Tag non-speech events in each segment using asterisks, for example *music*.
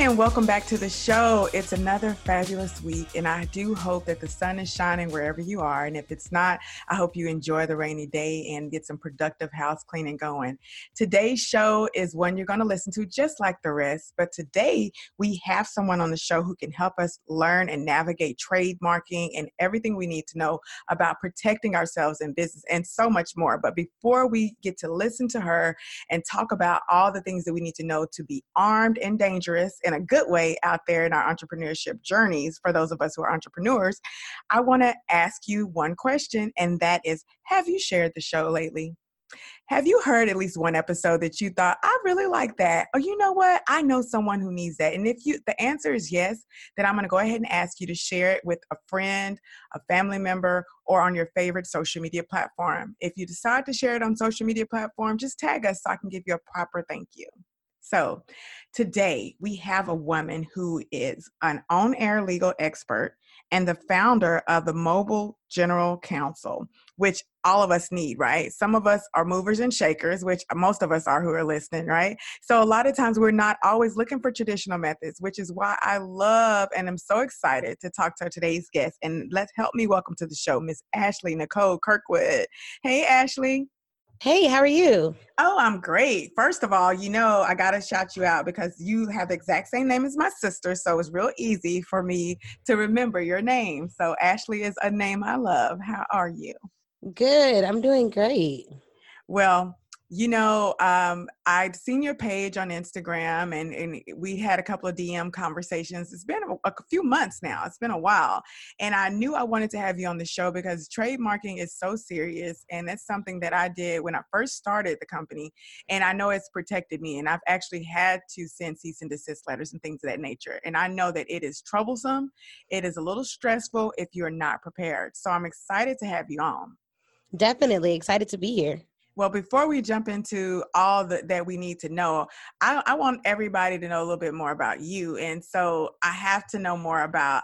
And welcome back to the show. It's another fabulous week, and I do hope that the sun is shining wherever you are. And if it's not, I hope you enjoy the rainy day and get some productive house cleaning going. Today's show is one you're going to listen to just like the rest, but today we have someone on the show who can help us learn and navigate trademarking and everything we need to know about protecting ourselves in business and so much more. But before we get to listen to her and talk about all the things that we need to know to be armed and dangerous in a good way out there in our entrepreneurship journeys for those of us who are entrepreneurs, I want to ask you one question, and that is Have you shared the show lately? Have you heard at least one episode that you thought, I really like that? Or you know what? I know someone who needs that. And if you the answer is yes, then I'm gonna go ahead and ask you to share it with a friend, a family member, or on your favorite social media platform. If you decide to share it on social media platform, just tag us so I can give you a proper thank you. So, today we have a woman who is an on air legal expert and the founder of the Mobile General Counsel, which all of us need, right? Some of us are movers and shakers, which most of us are who are listening, right? So, a lot of times we're not always looking for traditional methods, which is why I love and I'm so excited to talk to our today's guest. And let's help me welcome to the show, Miss Ashley Nicole Kirkwood. Hey, Ashley. Hey, how are you? Oh, I'm great. First of all, you know, I got to shout you out because you have the exact same name as my sister. So it's real easy for me to remember your name. So Ashley is a name I love. How are you? Good. I'm doing great. Well, you know, um, I'd seen your page on Instagram and, and we had a couple of DM conversations. It's been a, a, few months now, it's been a while. And I knew I wanted to have you on the show because trademarking is so serious. And that's something that I did when I first started the company. And I know it's protected me. And I've actually had to send cease and desist letters and things of that nature. And I know that it is troublesome, it is a little stressful if you're not prepared. So I'm excited to have you on. Definitely excited to be here. Well, before we jump into all the, that we need to know, I, I want everybody to know a little bit more about you. And so I have to know more about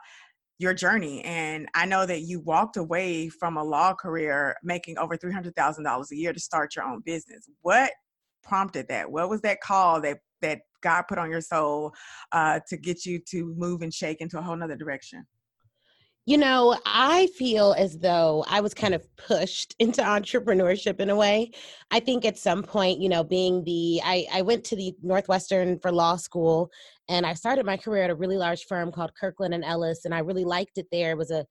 your journey. And I know that you walked away from a law career making over $300,000 a year to start your own business. What prompted that? What was that call that, that God put on your soul uh, to get you to move and shake into a whole nother direction? You know, I feel as though I was kind of pushed *laughs* into entrepreneurship in a way. I think at some point, you know, being the, I, I went to the Northwestern for law school and I started my career at a really large firm called Kirkland and Ellis, and I really liked it there. It was a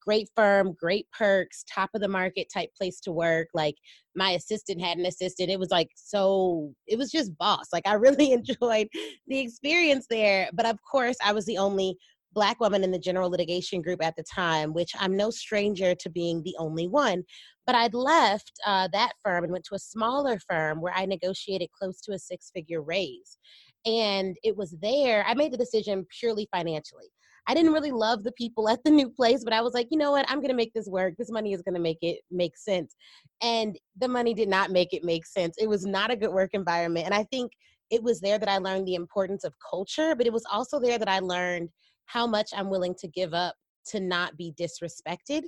great firm, great perks, top of the market type place to work. Like my assistant had an assistant. It was like so, it was just boss. Like I really *laughs* enjoyed the experience there. But of course, I was the only black woman in the general litigation group at the time, which I'm no stranger to being the only one. But I'd left uh, that firm and went to a smaller firm where I negotiated close to a six figure raise. And it was there, I made the decision purely financially. I didn't really love the people at the new place, but I was like, you know what? I'm going to make this work. This money is going to make it make sense. And the money did not make it make sense. It was not a good work environment. And I think it was there that I learned the importance of culture, but it was also there that I learned how much I'm willing to give up to not be disrespected.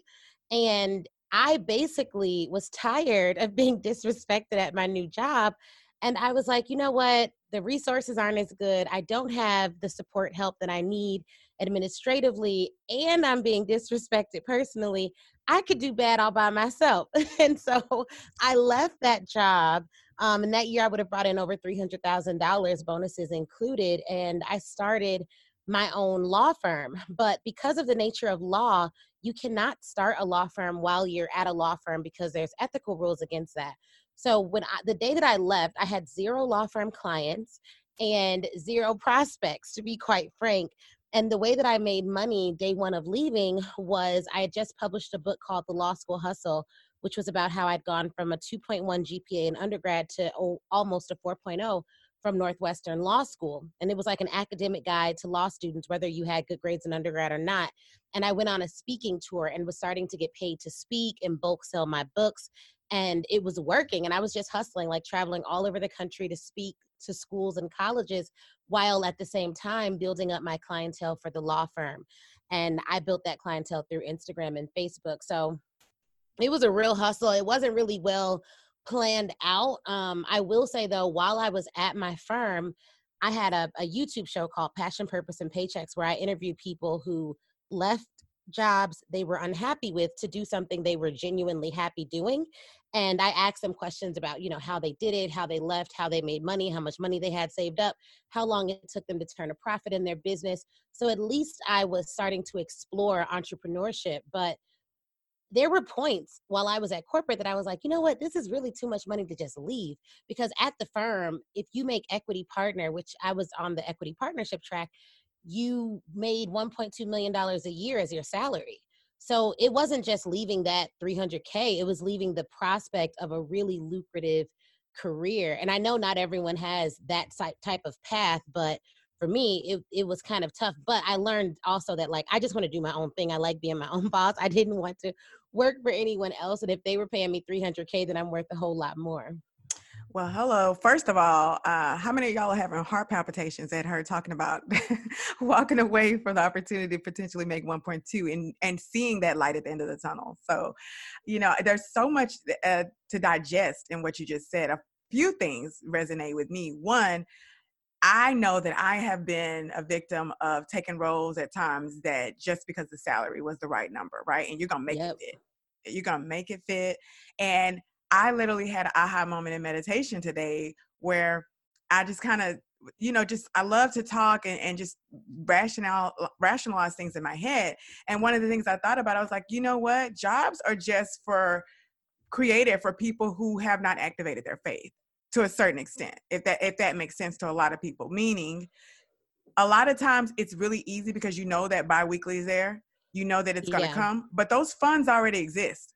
And I basically was tired of being *laughs* disrespected at my new job. And I was like, you know what? The resources aren't as good. I don't have the support help that I need administratively, and I'm being disrespected personally. I could do bad all by myself. *laughs* and so I left that job. Um, and that year I would have brought in over $300,000, bonuses included. And I started my own law firm. *laughs* But because of the nature of law, you cannot start a law firm while you're at a law firm because there's ethical rules against that. So when I, the day that I left, I had zero law firm clients and zero prospects, to be quite frank. And the way that I made money day one of leaving was I had just published a book called The Law School Hustle, which was about how I'd gone from a 2.1 GPA in undergrad to almost a 4.0 from Northwestern Law School. And it was like an academic guide to law students, whether you had good grades in undergrad or not. And I went on a speaking tour and was starting to get paid to speak and bulk sell my books. And it was working. And I was just hustling, like traveling all over the country to speak to schools and colleges while at the same time building up my clientele for the law firm. And I built that clientele through Instagram and Facebook. So it was a real hustle. It wasn't really well planned out. Um, I will say though, while I was at my firm, I had a, a YouTube show called Passion, Purpose, and Paychecks where I interviewed people who left jobs they were unhappy with to do something they were genuinely happy doing and i asked them questions about you know how they did it how they left how they made money how much money they had saved up how long it took them to turn a profit in their business so at least i was starting to explore entrepreneurship but there were points while I was at corporate that I was like, you know what, this is really too much money to just leave. Because at the firm, if you make equity partner, which I was on the equity partnership track, you made $1.2 million a year as your salary. So it wasn't just leaving that 300K, it was leaving the prospect of a really lucrative career. And I know not everyone has that type of path, but for me it, it was kind of tough but i learned also that like i just want to do my own thing i like being my own *laughs* boss i didn't want to work for anyone else and if they were paying me 300k then i'm worth a whole lot more well, hello. First of all, uh, how many of y'all are having heart palpitations at her talking about *laughs* walking away from the opportunity to potentially make 1.2 and, and seeing that light at the end of the tunnel? So, you know, there's so much uh, to digest in what you just said. A few things resonate with me. One, I know that I have been a victim of taking roles at times that just because the salary was the right number, right? And you're gonna make yep. it fit. You're gonna make it fit. And I literally had an aha moment in meditation today where I just kind of, you know, just I love to talk and, and just rational uh, rationalize things in my head. And one of the things I thought about, I was like, you know what? Jobs are just for created for people who have not activated their faith to a certain extent if that if that makes sense to a lot of people meaning a lot of times it's really easy because you know that biweekly is there you know that it's going to yeah. come but those funds already exist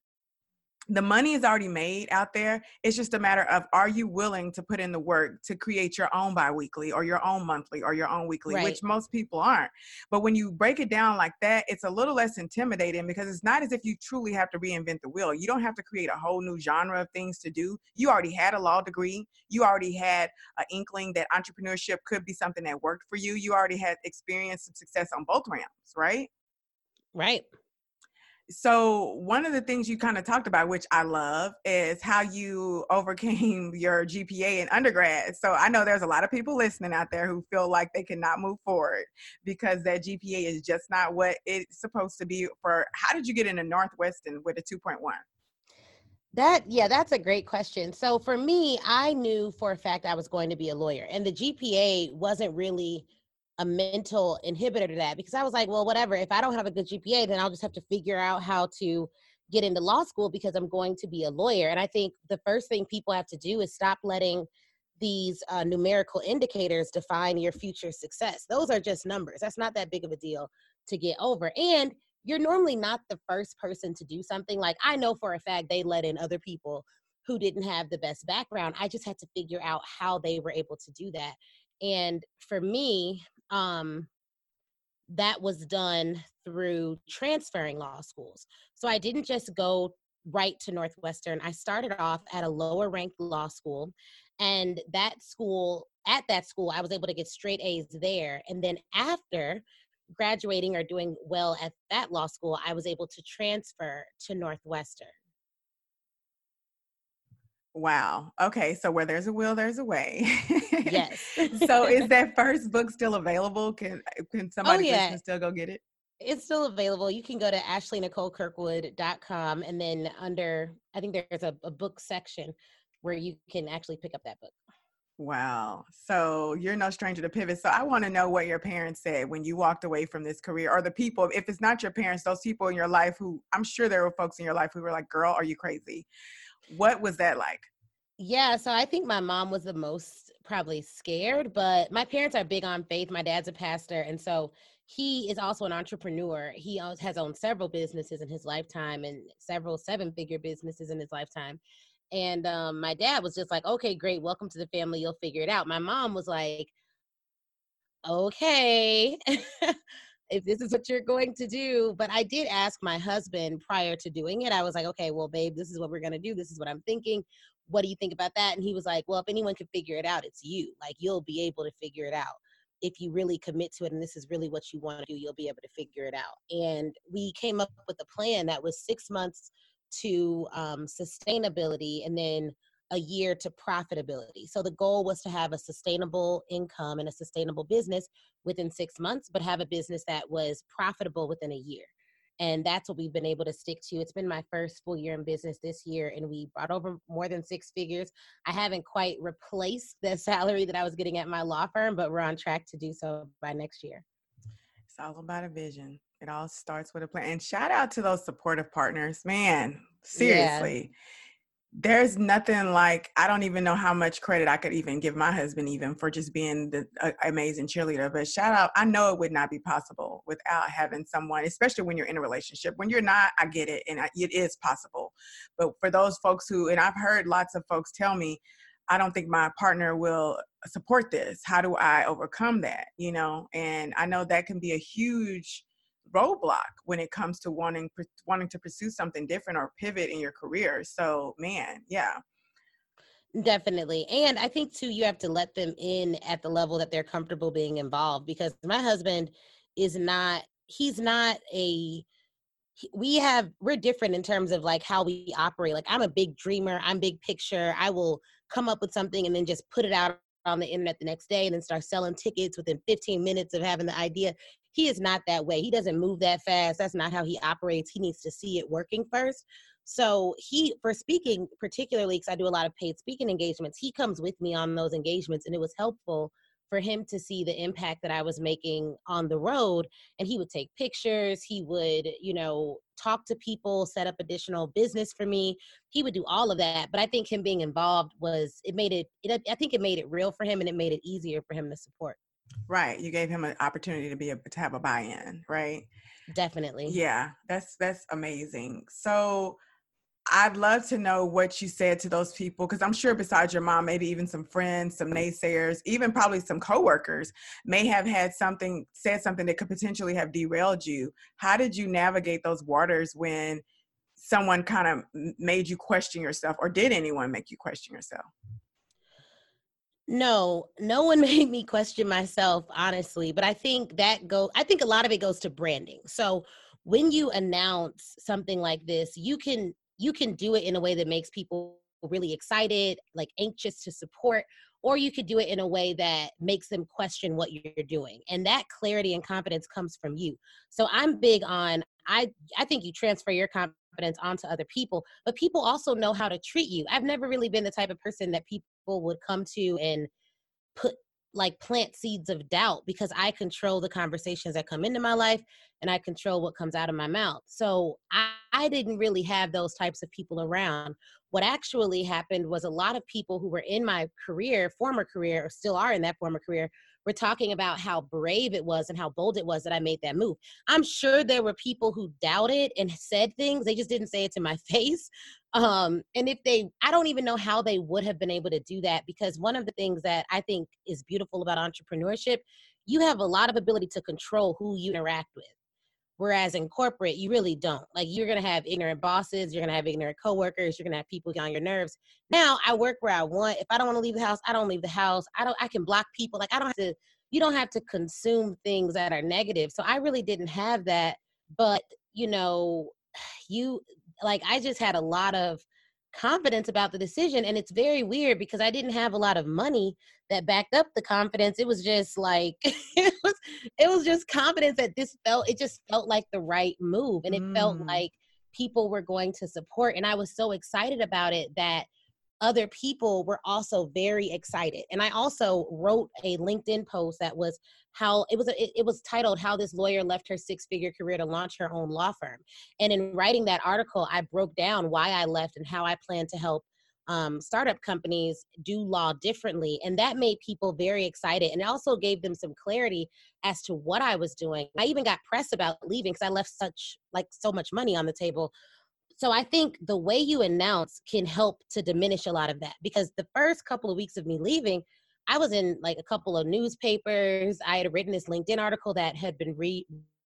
the money is already made out there. It's just a matter of are you willing to put in the work to create your own biweekly or your own monthly or your own weekly, right. which most people aren't. But when you break it down like that, it's a little less intimidating because it's not as if you truly have to reinvent the wheel. You don't have to create a whole new genre of things to do. You already had a law degree. You already had an inkling that entrepreneurship could be something that worked for you. You already had experience and success on both realms, right? Right so one of the things you kind of talked about which i love is how you overcame *laughs* your gpa in undergrad. So i know there's a lot of people listening out there who feel like they cannot move forward because that gpa is just not what it's supposed to be for how did you get into northwestern with a 2.1 that yeah that's a great question. So for me i knew for a fact i was going to be a lawyer and the gpa wasn't really a mental inhibitor to that because I was like, well, whatever. If I don't have a good GPA, then I'll just have to figure out how to get into law school because I'm going to be a lawyer. And I think the first thing people have to do is stop letting these uh, numerical indicators define your future success. Those are just numbers. That's not that big of a deal to get over. And you're normally not the first person to do something. Like I know for a fact they let in other people who didn't have the best background. I just had to figure out how they were able to do that. And for me, um, that was done through transferring law schools. So I didn't just go right to Northwestern. I started off at a lower ranked law school, and that school, at that school, I was able to get straight A's there. And then after graduating or doing well at that law school, I was able to transfer to Northwestern. Wow. Okay. So where there's a will, there's a way. *laughs* yes. *laughs* so is that first book still available? Can can *laughs* oh, somebody oh, yeah. still go get it? It's still available. You can go to ashleynicolekirkwood.com and then under I think there's a, a book section where you can actually pick up that book. Wow. So you're no stranger to pivot. So I want to know what your parents said when you walked away from this career or the people, if it's not your parents, those people in your life who I'm sure there were folks in your life who were like, girl, are you crazy? What was that like? Yeah, so I think my mom was the most probably scared, but my parents are big on faith. My dad's a pastor, and so he is also an entrepreneur. He has owned several businesses in his lifetime and several seven figure businesses in his lifetime. And um, my dad was just like, okay, great, welcome to the family, you'll figure it out. My mom was like, okay, *laughs* if this is what you're going to do. But I did ask my husband prior to doing it, I was like, okay, well, babe, this is what we're going to do. This is what I'm thinking. What do you think about that? And he was like, well, if anyone can figure it out, it's you. Like, you'll be able to figure it out if you really commit to it and this is really what you want to do, you'll be able to figure it out. And we came up with a plan that was six months to um, sustainability and then a year to profitability. So the goal was to have a sustainable income and a sustainable business within six months, but have a business that was profitable within a year. And that's what we've been able to stick to. It's been my first full year in business this year, and we brought over more than six figures. I haven't quite replaced the salary that I was getting at my law firm, but we're on track to do so by next year. It's all about a vision. It all starts with a plan. And shout out to those supportive partners. Man, seriously. Yeah. There's nothing like I don't even know how much credit I could even give my husband even for just being the uh, amazing cheerleader. But shout out, I know it would not be possible without having someone, especially when you're in a relationship. When you're not, I get it, and I, it is possible. But for those folks who, and I've heard lots of folks tell me, I don't think my partner will support this. How do I overcome that? You know, and I know that can be a huge roadblock when it comes to wanting wanting to pursue something different or pivot in your career. So, man, yeah. Definitely. And I think too you have to let them in at the level that they're comfortable being involved because my husband is not he's not a we have we're different in terms of like how we operate. Like I'm a big dreamer, I'm big picture. I will come up with something and then just put it out on the internet the next day and then start selling tickets within 15 minutes of having the idea. He is not that way. He doesn't move that fast. That's not how he operates. He needs to see it working first. So he, for speaking particularly, because I do a lot of paid speaking engagements, he comes with me on those engagements, and it was helpful for him to see the impact that I was making on the road. And he would take pictures, he would, you know, talk to people, set up additional business for me. He would do all of that. But I think him being involved was, it made it, it I think it made it real for him and it made it easier for him to support. Right. You gave him an opportunity to be a, to have a buy-in, right? Definitely. Yeah, that's that's amazing. So I'd love to know what you said to those people because I'm sure besides your mom, maybe even some friends, some naysayers, even probably some coworkers may have had something said something that could potentially have derailed you. How did you navigate those waters when someone kind of made you question yourself or did anyone make you question yourself? No, no one *laughs* made me question myself, honestly. But I think that go. I think a lot of it goes to branding. So when you announce something like this, you can you can do it in a way that makes people really excited, like anxious to support, or you could do it in a way that makes them question what you're doing. And that clarity and confidence comes from you. So I'm big on I I think you transfer your confidence onto other people, but people also know how to treat you. I've never really been the type of person that people would come to and put like plant seeds of doubt because I control the conversations that come into my life and I control what comes out of my mouth. So I, I, didn't really have those types of people around. What actually happened was a lot of people who were in my career, former career, or still are in that former career, were talking about how brave it was and how bold it was that I made that move. I'm sure there were people who doubted and said things, they just didn't say it to my *laughs* face. Um, and if they, I don't even know how they would have been able to do that because one of the things that I think is beautiful about entrepreneurship, you have a lot of ability to control who you interact with. Whereas in corporate, you really don't. Like you're gonna have ignorant bosses, you're gonna have ignorant coworkers, you're gonna have people on your nerves. Now I work where I want. If I don't want to leave the house, I don't leave the house. I don't. I can block people. Like I don't have to. You don't have to consume things that are negative. So I really didn't have that. But you know, *sighs* you like I just had a lot of confidence about the decision and it's very weird because I didn't have a lot of money that backed up the confidence. It was just like *laughs* it was it was just confidence that this felt it just felt like the right move and it mm. felt like people were going to support and I was so excited about it that other people were also very excited. And I also wrote a LinkedIn post that was how it was it, was titled how this lawyer left her six figure career to launch her own law firm. And in writing that article, I broke down why I left and how I plan to help um, startup companies do law differently. And that made people very excited. And it also gave them some clarity as to what I was doing. I even got press about leaving because I left such like so much money on the table So I think the way you announce can help to diminish a lot of that because the first couple of weeks of me leaving, I was in like a couple of newspapers. I had written this LinkedIn article that had been re-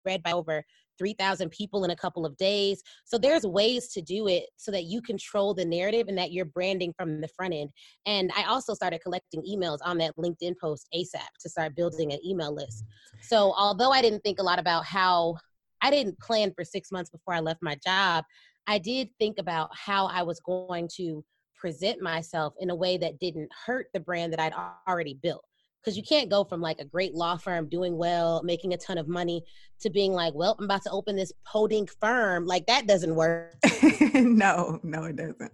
read by over 3,000 people in a couple of days. So there's ways to do it so that you control the narrative and that you're branding from the front end. And I also started collecting emails on that LinkedIn post ASAP to start building an email list. So although I didn't think a lot about how I didn't plan for six months before I left my job, I did think about how I was going to present myself in a way that didn't hurt the brand that I'd already built because you can't go from like a great law firm doing well, making a ton of money to being like, well, I'm about to open this podink firm. Like that doesn't work. *laughs* no, no, it doesn't.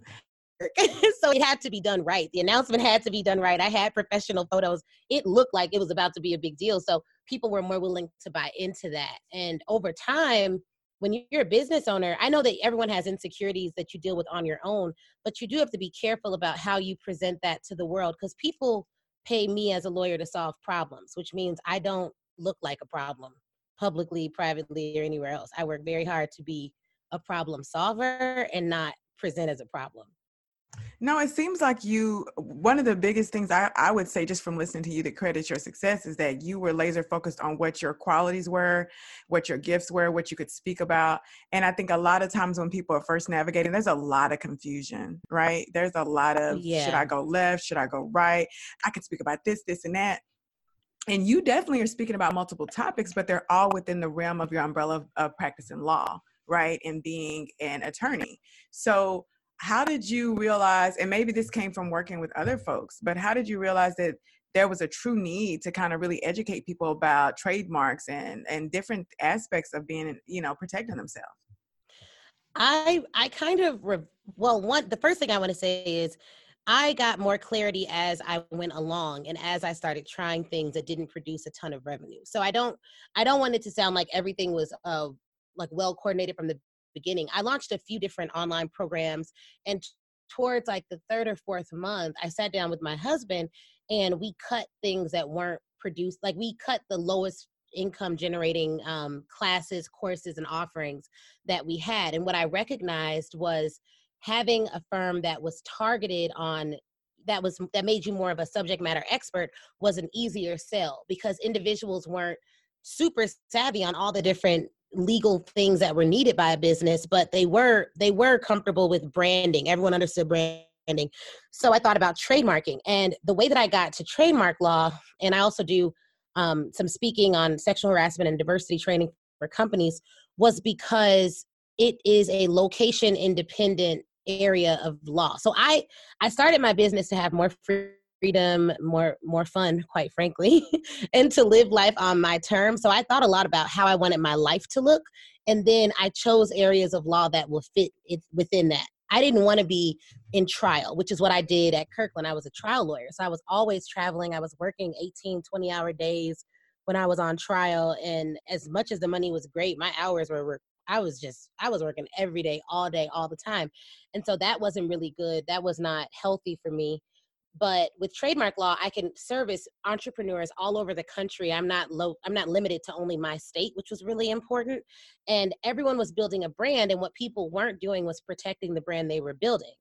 *laughs* so it had to be done right. The announcement had to be done right. I had professional photos. It looked like it was about to be a big deal. So people were more willing to buy into that. And over time, when you're a business owner, I know that everyone has insecurities that you deal with on your own, but you do have to be careful about how you present that to the world because people pay me as a lawyer to solve problems, which means I don't look like a problem publicly, privately, or anywhere else. I work very hard to be a problem solver and not present as a problem. No, it seems like you, one of the biggest things I, I would say just from listening to you that credits your success is that you were laser focused on what your qualities were, what your gifts were, what you could speak about. And I think a lot of times when people are first navigating, there's a lot of confusion, right? There's a lot of yeah. should I go left? Should I go right? I can speak about this, this, and that and you definitely are speaking about multiple topics, but they're all within the realm of your umbrella of, of practicing law, right? And being an attorney. So how did you realize and maybe this came from working with other folks but how did you realize that there was a true need to kind of really educate people about trademarks and and different aspects of being you know protecting themselves? I i kind of re- well one the first thing i want to say is i got more clarity as i went along and as i started trying things that didn't produce a ton of revenue. So i don't i don't want it to sound like everything was uh like well coordinated from the beginning. I launched a few different online programs and towards like the third or fourth month, I sat down with my husband and we cut things that weren't produced. Like we cut the lowest income generating um, classes, courses, and offerings that we had. And what I recognized was having a firm that was targeted on that was that made you more of a subject matter expert was an easier sell because individuals weren't super savvy on all the different legal things that were needed by a business but they were they were comfortable with branding. Everyone understood branding. So i thought about trademarking and the way that i got to trademark law and i also do um, some speaking on sexual harassment and diversity training for companies was because it is a location independent area of law. So i i started my business to have more free freedom, more more fun, quite frankly, *laughs* and to live life on my terms. So I thought a lot about how I wanted my life to look, and then I chose areas of law that will fit it within that. I didn't want to be in trial, which is what I did at Kirkland. I was a trial lawyer. So I was always traveling. I was working 18, 20 hour days when I was on trial. And as much as the money was great, my hours were, were I was just, I was working every day, all day, all the time. And so that wasn't really good. That was not healthy for me but with trademark law i can service entrepreneurs all over the country. I'm not low i'm not limited to only my state which was really important and everyone was building a brand and what people weren't doing was protecting the brand they were building.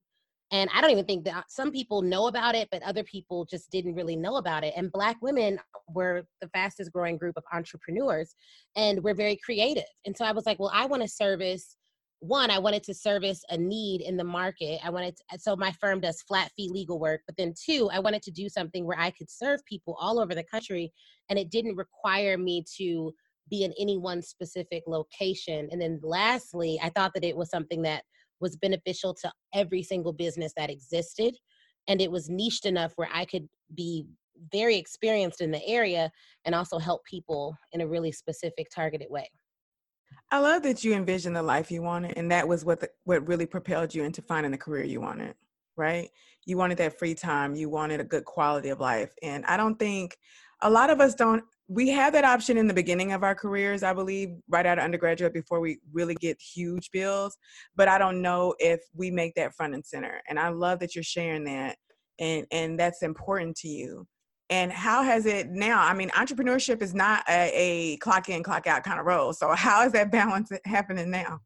And i don't even think that some people know about it but other people just didn't really know about it and black women were the fastest growing group of entrepreneurs and we're very creative. And so i was like well i want to service one, I wanted to service a need in the market. I wanted to, so my firm does flat fee legal work. But then two, I wanted to do something where I could serve people all over the country, and it didn't require me to be in any one specific location. And then lastly, I thought that it was something that was beneficial to every single business that existed, and it was niched enough where I could be very experienced in the area and also help people in a really specific targeted way. I love that you envisioned the life you wanted, and that was what the, what really propelled you into finding the career you wanted. Right? You wanted that free time. You wanted a good quality of life, and I don't think a lot of us don't. We have that option in the beginning of our careers, I believe, right out of undergraduate before we really get huge bills. But I don't know if we make that front and center. And I love that you're sharing that, and and that's important to you and how has it now i mean entrepreneurship is not a, a, clock in clock out kind of role so how is that balance *laughs* happening now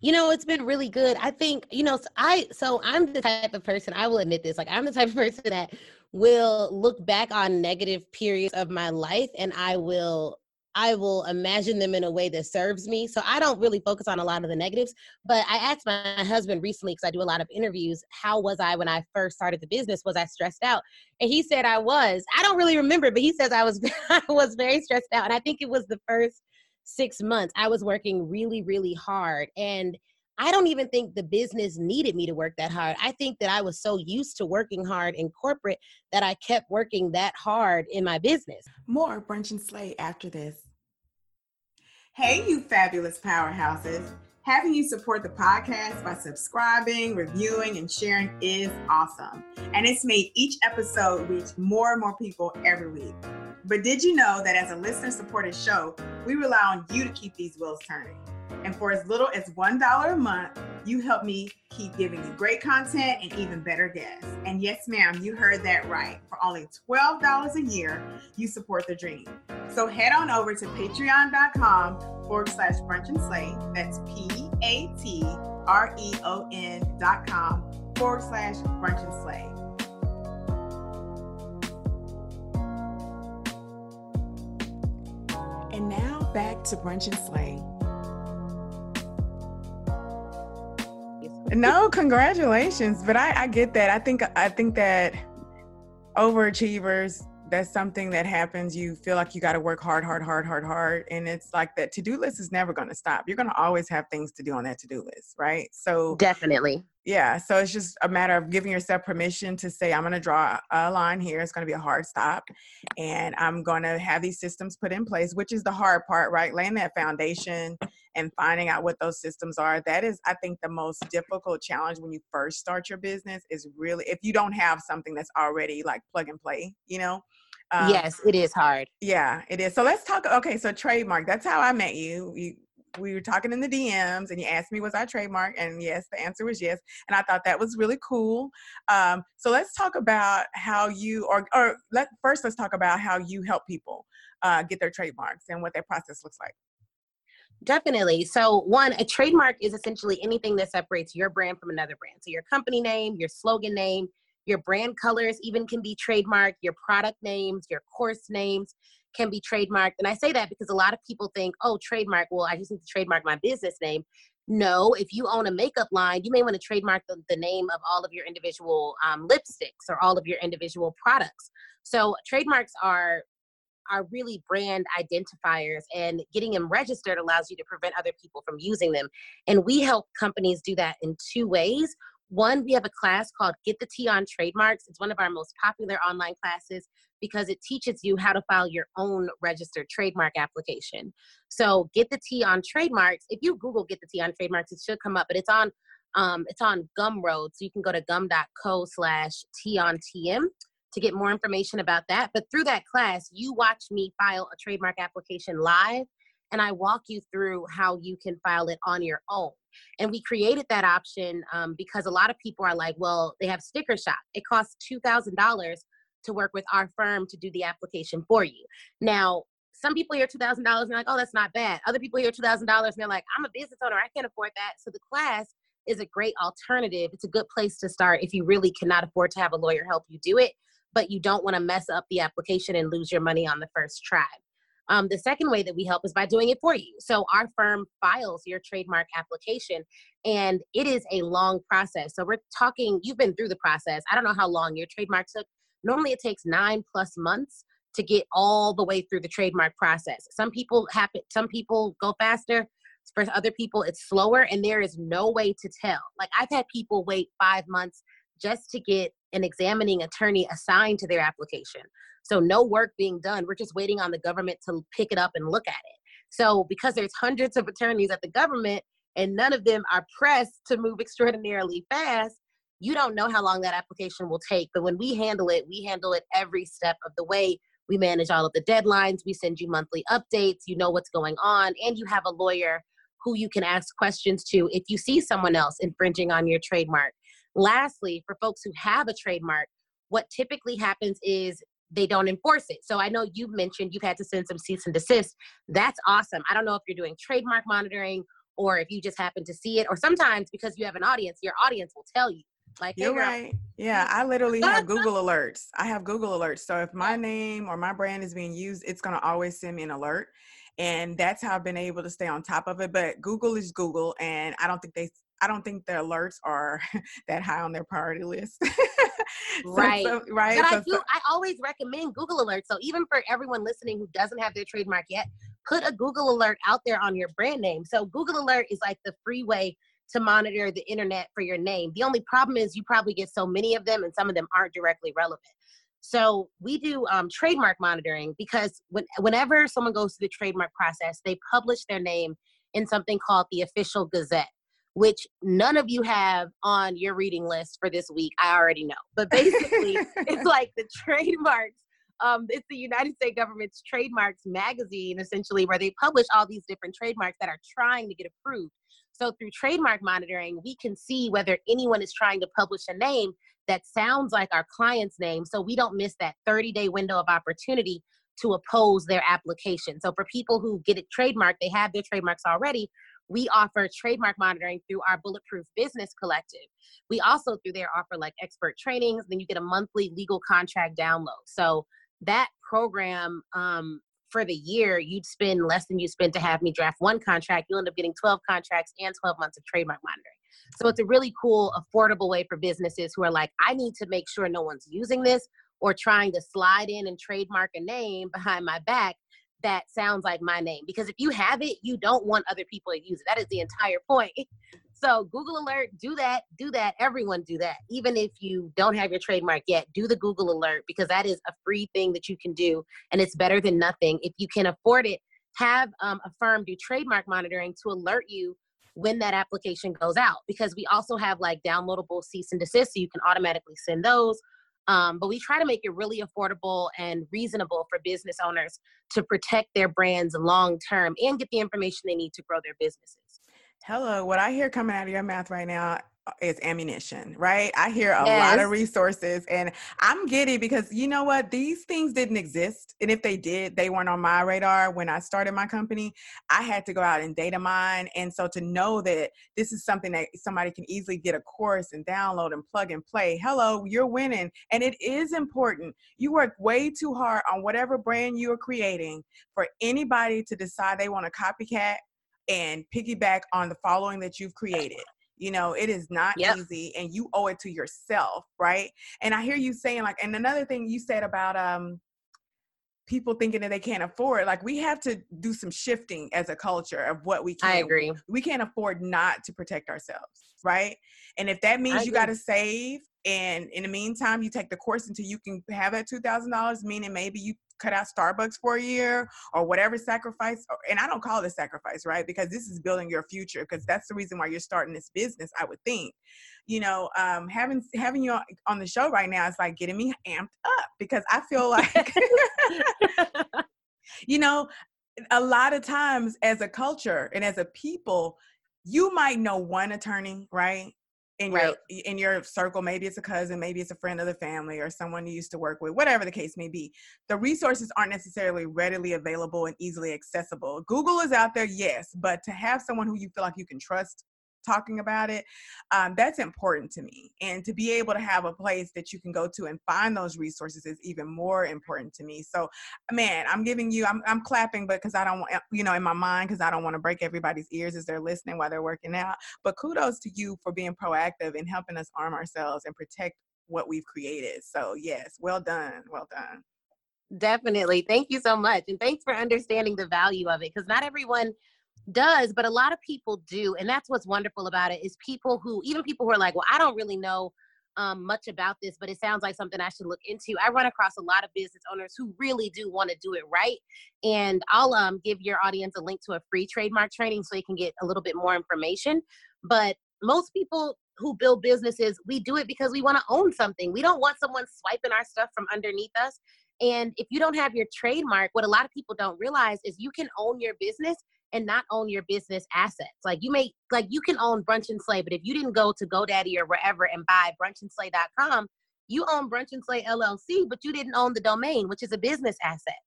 You know, it's been really good. I think, you know, I so I'm the type of person, I will admit this, like I'm the type of person that will look back on negative periods of my life and I will I will imagine them in a way that serves me. So I don't really focus on a lot of the negatives. But I asked my husband recently, because I do a lot of interviews, how was I when I first started the business? Was I stressed out? And he said I was. I don't really remember, but he says I was *laughs* I was very stressed out. And I think it was the first six months. I was working really, really hard. And I don't even think the business needed me to work that hard. I think that I was so used to working hard in corporate that I kept working that hard in my business. More brunch and slay after this. Hey, you fabulous powerhouses. Having you support the podcast by subscribing, reviewing, and sharing is awesome. And it's made each episode reach more and more people every week. But did you know that as a listener supported show, we rely on you to keep these wheels turning? And for as little as $1 a month, you help me keep giving you great content and even better guests. And yes, ma'am, you heard that right. For only $12 a year, you support the dream. So head on over to patreon.com forward slash brunch and slay. That's P A T R E O N dot com forward slash brunch and slay. Back to brunch and slay. no, congratulations. But I, I get that. I think I think that overachievers that's something that happens. You feel like you got to work hard, hard, hard, hard, hard. And it's like that to do list is never going to stop. You're going to always have things to do on that to do list, right? So, definitely. Yeah. So it's just a matter of giving yourself permission to say, I'm going to draw a line here. It's going to be a hard stop. And I'm going to have these systems put in place, which is the hard part, right? Laying that foundation and finding out what those systems are. That is, I think, the most difficult challenge when you first start your business is really if you don't have something that's already like plug and play, you know? Um, yes, it is hard. Yeah, it is. So let's talk. Okay, so trademark. That's how I met you. you we were talking in the DMs, and you asked me was I trademark, and yes, the answer was yes. And I thought that was really cool. Um, so let's talk about how you, or or let first let's talk about how you help people uh, get their trademarks and what that process looks like. Definitely. So, one, a trademark is essentially anything that separates your brand from another brand. So, your company name, your slogan name, your brand colors even can be trademarked, your product names, your course names can be trademarked. And I say that because a lot of people think, oh, trademark, well, I just need to trademark my business name. No, if you own a makeup line, you may want to trademark the, the name of all of your individual um, lipsticks or all of your individual products. So trademarks are are really brand identifiers and getting them registered allows you to prevent other people from using them. And we help companies do that in two ways. One, we have a class called Get the T on Trademarks. It's one of our most popular online classes because it teaches you how to file your own registered trademark application. So, Get the T on Trademarks. If you Google Get the T on Trademarks, it should come up, but it's on um, it's on Gumroad, so you can go to gum.co slash T on TM to get more information about that. But through that class, you watch me file a trademark application live, and I walk you through how you can file it on your own. And we created that option um, because a lot of people are like, well, they have sticker shock. It costs $2,000 to work with our firm to do the application for you. Now, some people hear $2,000 and they're like, oh, that's not bad. Other people hear $2,000 and they're like, I'm a business owner. I can't afford that. So the class is a great alternative. It's a good place to start if you really cannot afford to have a lawyer help you do it, but you don't want to mess up the application and lose your money on the first try. Um, the second way that we help is by doing it for you. So our firm files your trademark application, and it is a long process. So we're talking, you've been through the process. I don't know how long your trademark took. Normally, it takes nine plus months to get all the way through the trademark process. Some people happen, some people go faster. For other people, it's slower, and there is no way to tell. Like I've had people wait five months just to get an examining attorney assigned to their application. So no work being done. We're just waiting on the government to pick it up and look at it. So because there's hundreds of attorneys at the government and none of them are pressed to move extraordinarily fast, you don't know how long that application will take. But when we handle it, we handle it every step of the way. We manage all of the deadlines. We send you monthly updates. You know what's going on. And you have a lawyer who you can ask questions to if you see someone else infringing on your trademark. Lastly, for folks who have a trademark, what typically happens is they don't enforce it. So I know you mentioned you've had to send some cease and desist. That's awesome. I don't know if you're doing trademark monitoring or if you just happen to see it, or sometimes because you have an audience, your audience will tell you. Like, you're hey, right. Yeah, *laughs* I literally have Google *laughs* alerts. I have Google alerts. So if my name or my brand is being used, it's going to always send me an alert. And that's how I've been able to stay on top of it. But Google is Google, and I don't think they I don't think the alerts are *laughs* that high on their priority list. so, right. So, right. But so, I do, I always recommend Google alerts. So even for everyone listening who doesn't have their trademark yet, put a Google alert out there on your brand name. So Google alert is like the free way to monitor the internet for your name. The only problem is you probably get so many of them and some of them aren't directly relevant. So we do um, trademark monitoring because when, whenever someone goes through the trademark process, they publish their name in something called the official gazette which none of you have on your reading list for this week. I already know. But basically, *laughs* it's like the trademarks. Um, it's the United States government's trademarks magazine, essentially, where they publish all these different trademarks that are trying to get approved. So through trademark monitoring, we can see whether anyone is trying to publish a name that sounds like our client's name, so we don't miss that 30-day window of opportunity to oppose their application. So for people who get it trademarked, they have their trademarks already we offer trademark monitoring through our Bulletproof Business Collective. We also through there offer like expert trainings. Then you get a monthly legal contract download. So that program um, for the year, you'd spend less than you spend to have me draft one contract. You'll end up getting 12 contracts and 12 months of trademark monitoring. So it's a really cool, affordable way for businesses who are like, I need to make sure no one's using this or trying to slide in and trademark a name *laughs* behind my back that sounds like my name because if you have it you don't want other people to use it that is the entire point *laughs* so google alert do that do that everyone do that even if you don't have your trademark yet do the google alert because that is a free thing that you can do and it's better than nothing if you can afford it have um, a firm do trademark monitoring to alert you when that application goes out because we also have like downloadable cease and desist so you can automatically send those um, but we try to make it really affordable and reasonable for business owners to protect their brands long term and get the information they need to grow their businesses. Hello, what I hear coming out of your mouth right now uh, is ammunition, right? I hear a yes. lot of resources and I'm giddy because you know what? These things didn't exist. And if they did, they weren't on my radar when I started my company. I had to go out and data mine. And so to know that this is something that somebody can easily get a course and download and plug and play, hello, you're winning. And it is important. You work way too hard on whatever brand you are creating for anybody to decide they want to copycat and piggyback on the following that you've created. You know, it is not yep. easy and you owe it to yourself, right? And I hear you saying like and another thing you said about um people thinking that they can't afford like we have to do some shifting as a culture of what we can I agree. We can't afford not to protect ourselves, right? And if that means I you got to save and in the meantime you take the course until you can have that $2000 meaning maybe you cut out Starbucks for a year or whatever sacrifice. And I don't call it a sacrifice, right? Because this is building your future. Because that's the reason why you're starting this business. I would think, you know, um, having having you on the show right now is like getting me amped up because I feel *laughs* like, *laughs* you know, a lot of times as a culture and as a people, you might know one attorney, right? In right. your in your circle maybe it's a cousin maybe it's a friend of the family or someone you used to work with whatever the case may be the resources aren't necessarily readily available and easily accessible google is out there yes but to have someone who you feel like you can trust talking about it um, that's important to me and to be able to have a place that you can go to and find those resources is even more important to me. So man i'm giving you i'm, I'm clapping but because i don't want you know in my mind because i don't want to break everybody's ears as they're listening while they're working out but kudos to you for being proactive and helping us arm ourselves and protect what we've created. So yes well done well done. Definitely thank you so much and thanks for understanding the value of it because not everyone does but a lot of people do and that's what's wonderful about it is people who even people who are like well i don't really know um, much about this but it sounds like something i should look into i run across a lot of business owners who really do want to do it right and i'll um, give your audience a link to a free trademark training so you can get a little bit more information but most people who build businesses we do it because we want to own something we don't want someone swiping our stuff from underneath us and if you don't have your trademark what a lot of people don't realize is you can own your business and not own your business assets. Like you may like you can own Brunch and Slay, but if you didn't go to GoDaddy or wherever and buy brunchandslay.com, you own Brunch and Slay LLC, but you didn't own the domain, which is a business asset.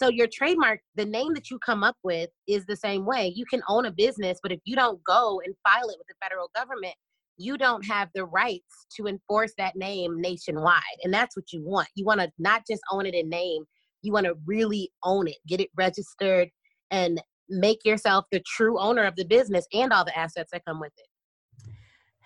So your trademark, the name that you come up with is the same way. You can own a business, but if you don't go and file it with the federal government, you don't have the rights to enforce that name nationwide. And that's what you want. You want to not just own it in name, you want to really own it, get it registered, and make yourself the true owner of the business and all the assets that come with it.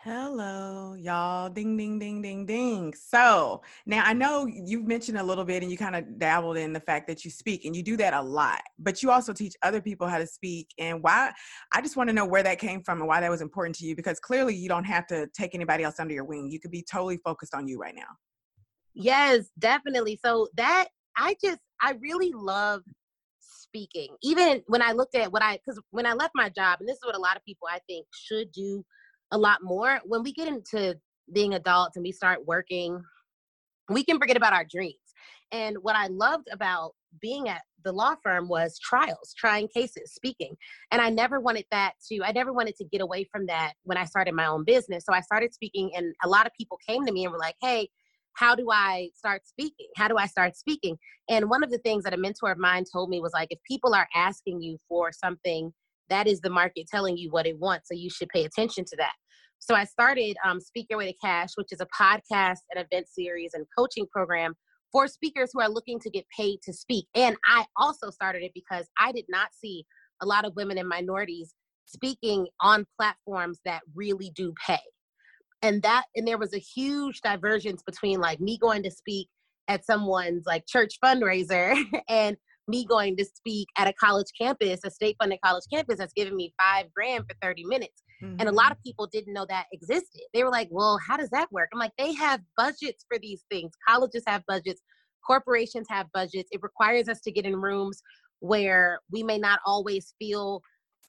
Hello, y'all. Ding, ding, ding, ding, ding. So now I know you've mentioned a little bit and you kind of dabbled in the fact that you speak and you do that a lot, but you also teach other people how to speak. And why? I just want to know where that came from and why that was important to you because clearly you don't have to take anybody else under your wing. You could be totally focused on you right now. Yes, definitely. So that I just, I really love speaking. Even when I looked at what I, because when I left my job, and this is what a lot of people I think should do a lot more when we get into being adults and we start working we can forget about our dreams. And what i loved about being at the law firm was trials trying cases speaking. And i never wanted that to i never wanted to get away from that when i started my own business. So i started speaking and a lot of people came to me and were like hey how do i start speaking how do i start speaking and one of the things that a mentor of mine told me was like if people are asking you for something that is the market telling you what it wants. So you should pay attention to that. So I started um, Speak Your Way to Cash, which is a podcast and event series and coaching program for speakers who are looking to get paid to speak. And I also started it because I did not see a lot of women and minorities speaking on platforms that really do pay. And that, and there was a huge divergence between like me going to speak at someone's like church fundraiser *laughs* and me going to speak at a college campus, a state funded college campus that's giving me five grand for 30 minutes. Mm-hmm. And a lot of mm-hmm. people didn't know that existed. They were like, well, how does that work? I'm like, they have budgets for these things. Colleges have budgets, corporations have budgets. It requires us to get in rooms where we may not always feel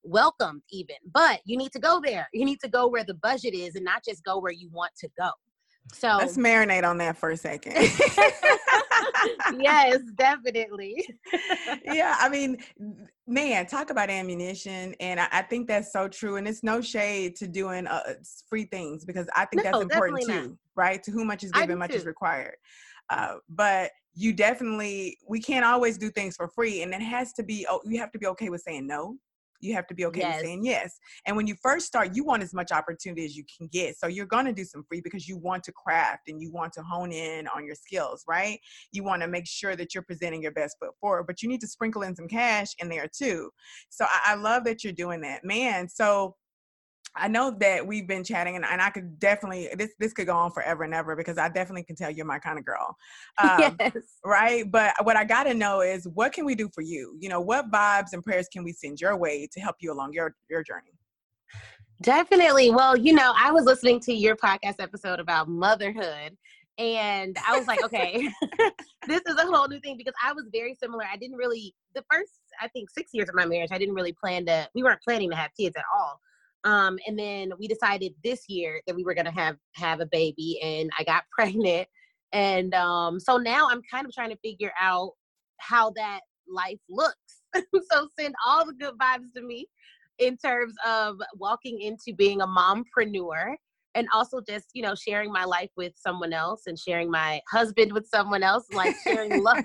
welcomed, even, but you need to go there. You need to go where the budget is and not just go where you want to go. So let's marinate on that for a second. *laughs* yes, definitely. yeah, I mean, man, talk about ammunition, and I, I, think that's so true. And it's no shade to doing uh, free things because I think no, that's important too, not. right? To whom much is given, much too. is required. Uh, but you definitely, we can't always do things for free, and it has to be. Oh, you have to be okay with saying no you have to be okay yes. with saying yes. And when you first start, you want as much opportunity as you can get. So you're going to do some free because you want to craft and you want to hone in on your skills, right? You want to make sure that you're presenting your best foot forward, but you need to sprinkle in some cash in there too. So I, I love that you're doing that, man. So I know that we've been chatting, and, and I could definitely this this could go on forever and ever because I definitely can tell you're my kind of girl, *laughs* um, yes. right? But what I got to know is what can we do for you? You know, what vibes and prayers can we send your way to help you along your your journey? Definitely. Well, you know, I was listening to your podcast episode about motherhood, and I was like, okay, *laughs* this is a whole new thing because I was very similar. I didn't really the first I think six years of my marriage, I didn't really plan to. We weren't planning to have kids at all. Um, and then we decided this year that we were gonna have have a baby, and I got *laughs* pregnant. And um, so now I'm kind of trying to figure out how that life looks. *laughs* so send all the good vibes to me in terms of walking into being a mompreneur and also just you know sharing my life with someone else and sharing my husband with someone else like sharing *laughs* love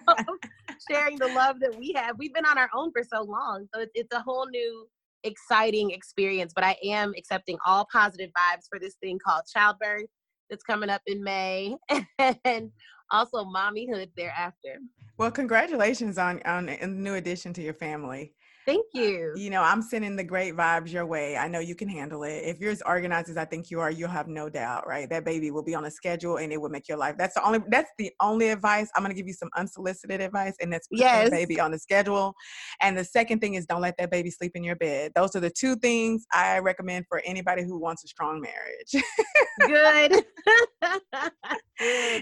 sharing the love that we have we've been on our own for so long so it's, it's a whole new exciting experience, but I am accepting all positive vibes for this thing called childbirth that's coming up in May *laughs* and also mommyhood thereafter. Well, congratulations on on a new addition to your family. Thank you. You know, I'm sending the great vibes your way. I know you can handle it. If you're as organized as I think you are, you'll have no doubt, right? That baby will be on a schedule and it will make your life. That's the only that's the only advice. I'm gonna give you some unsolicited advice, and that's put yes. baby on the schedule. And the second thing is don't let that baby sleep in your bed. Those are the two things I recommend for anybody who wants a strong marriage. Good. *laughs*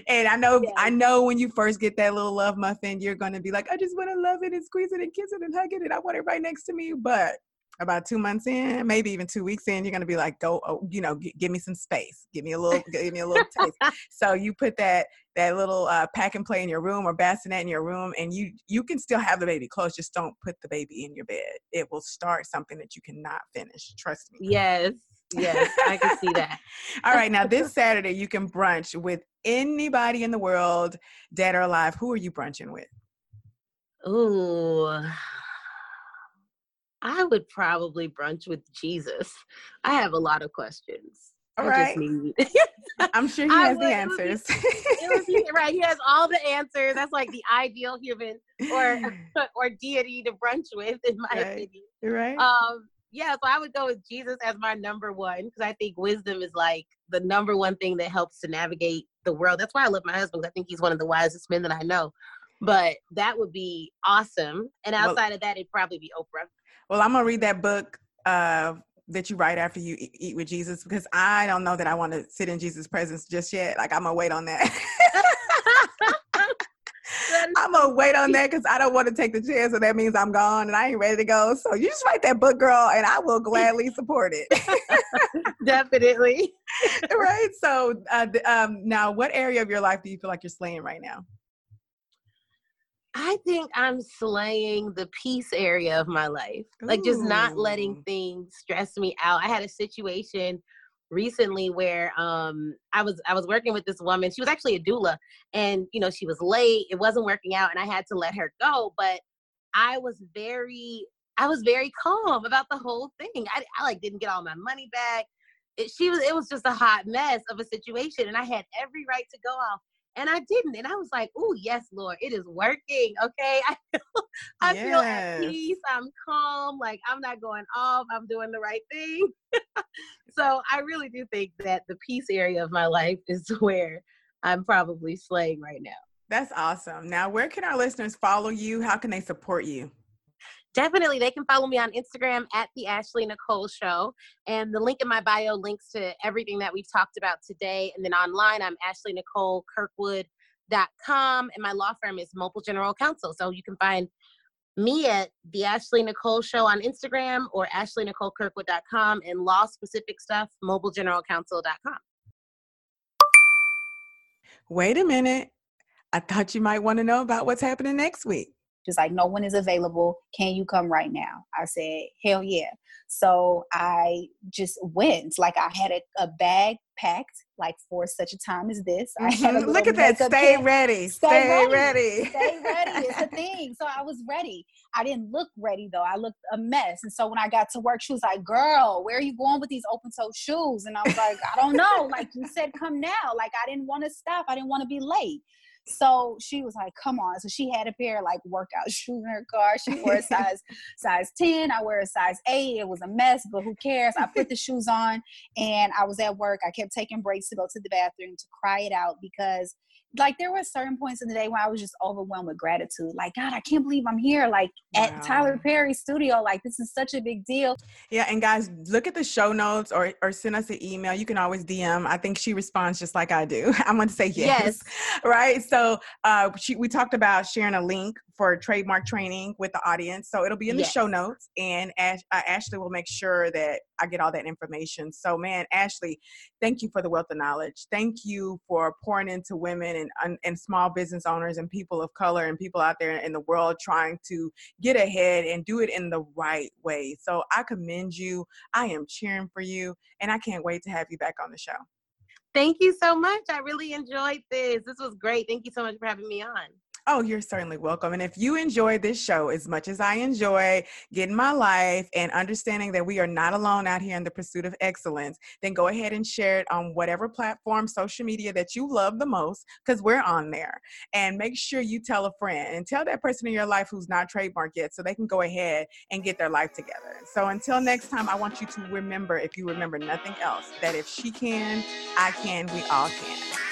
and I know yes. I know when you first get that little love muffin, you're gonna be like, I just want to love it and squeeze it and kiss it and hug it, and I want it right next to me. But about two months in, maybe even two weeks in, you're gonna be like, go, oh, you know, g- give me some space, give me a little, give me a little *laughs* taste. so you put that that little uh, pack and play in your room or bassinet in your room, and you you can still have the baby close. Just don't put the baby in your bed. It will start something that you cannot finish. Trust me. Yes. Yes, I can see that. *laughs* All right, now this Saturday you can brunch with anybody in the world, dead or alive. Who are you brunching with? Ooh. I would probably brunch with Jesus. I have a lot of questions. All right. Need... *laughs* I'm sure he has would, the answers. It would be, *laughs* it would be, right. He has all the answers. That's like the ideal human or *laughs* or deity to brunch with, in my right. opinion. Right. Um, yeah, so I would go with Jesus as my number one because I think wisdom is like the number one thing that helps to navigate the world. That's why I love my husband. I think he's one of the wisest men that I know. But that would be awesome. And outside well, of that, it'd probably be Oprah. Well, I'm gonna read that book uh, that you write after you eat with Jesus because I don't know that I want to sit in Jesus' presence just yet. Like I'm gonna wait on that. *laughs* I'm gonna wait on that because I don't want to take the chance, so that means I'm gone and I ain't ready to go. So you just write that book, girl, and I will gladly support it. *laughs* Definitely. *laughs* right. So uh, um, now, what area of your life do you feel like you're slaying right now? I think I'm slaying the peace area of my life. Like just not letting things stress me out. I had a situation recently where um I was I was working with this woman. She was actually a doula and you know, she was late. It wasn't working out and I had to let her go, but I was very I was very calm about the whole thing. I, I like didn't get all my money back. It, she was it was just a hot mess of a situation and I had every right to go off and I didn't. And I was like, "Oh yes, Lord, it is working." Okay, *laughs* I feel, I yes. feel at peace. I'm calm. Like I'm not going off. I'm doing the right thing. *laughs* so I really do think that the peace area of my life *laughs* is where I'm probably slaying right now. That's awesome. Now, where can our listeners follow you? How can they support you? Definitely they can follow me on Instagram at the Ashley Nicole Show. And the link in my bio links to everything that we've talked about today. And then online, I'm Ashley Nicole Kirkwood.com. And my law firm is Mobile General Counsel. So you can find me at the Ashley Nicole Show on Instagram or AshleyNicoleKirkwood.com and law specific stuff, mobilegeneralcounsel.com. Wait a minute. I thought you might want to know about what's happening next week just like no one is available. Can you come right now? I said hell yeah. So i just went. Like i had a, a bag packed like for such a time as this. Mm-hmm. look at that. stay ready. Stay, stay ready. ready. Stay ready it's a *laughs* thing. So i was ready. I didn't look ready though. I looked a mess. And so when i got to work she was like girl where are you going with these open toe shoes? And i was like i don't know. Like you said come now. Like i didn't want to stop. I didn't want to be late so she was like, come on. So she had a pair of like workout *laughs* shoes in her car. She wore a *laughs* size size 10. I wear a size 8. It was a mess, but who cares? I put the shoes on and I was at work. I kept taking breaks to go to the bathroom to cry it out because like there were certain points in the day when I was just overwhelmed with gratitude. Like, God, I can't believe I'm here, like wow. at Tyler Perry's studio. Like, this is such a big deal. Yeah, and guys, look at the show notes or or send us an email. You can always DM. I think she responds just like I do. *laughs* I'm going to say yes. yes. *laughs* Right. So uh, she, we talked about sharing a link for trademark training with the audience. So it'll be in the yes. show notes, and Ash, uh, Ashley will make sure that I get all that information. So, man, Ashley, thank you for the wealth of knowledge. Thank you for pouring into women and, and small business owners and people of color and people out there in the world trying to get ahead and do it in the right way. So, I commend you. I am cheering for you, and I can't wait to have you back on the show. Thank you so much. I really enjoyed this. This was great. Thank you so much for having me on. Oh, you're certainly welcome. And if you enjoy this show as much as I enjoy getting my life and understanding that we are not alone out here in the pursuit of excellence, then go ahead and share it on whatever platform, social media that you love the most, because we're on there. And make sure you tell a friend and tell that person in your life who's not trademarked yet so they can go ahead and get their life together. So until next time, I want you to remember, if you remember nothing else, that if she can, I can, we all can.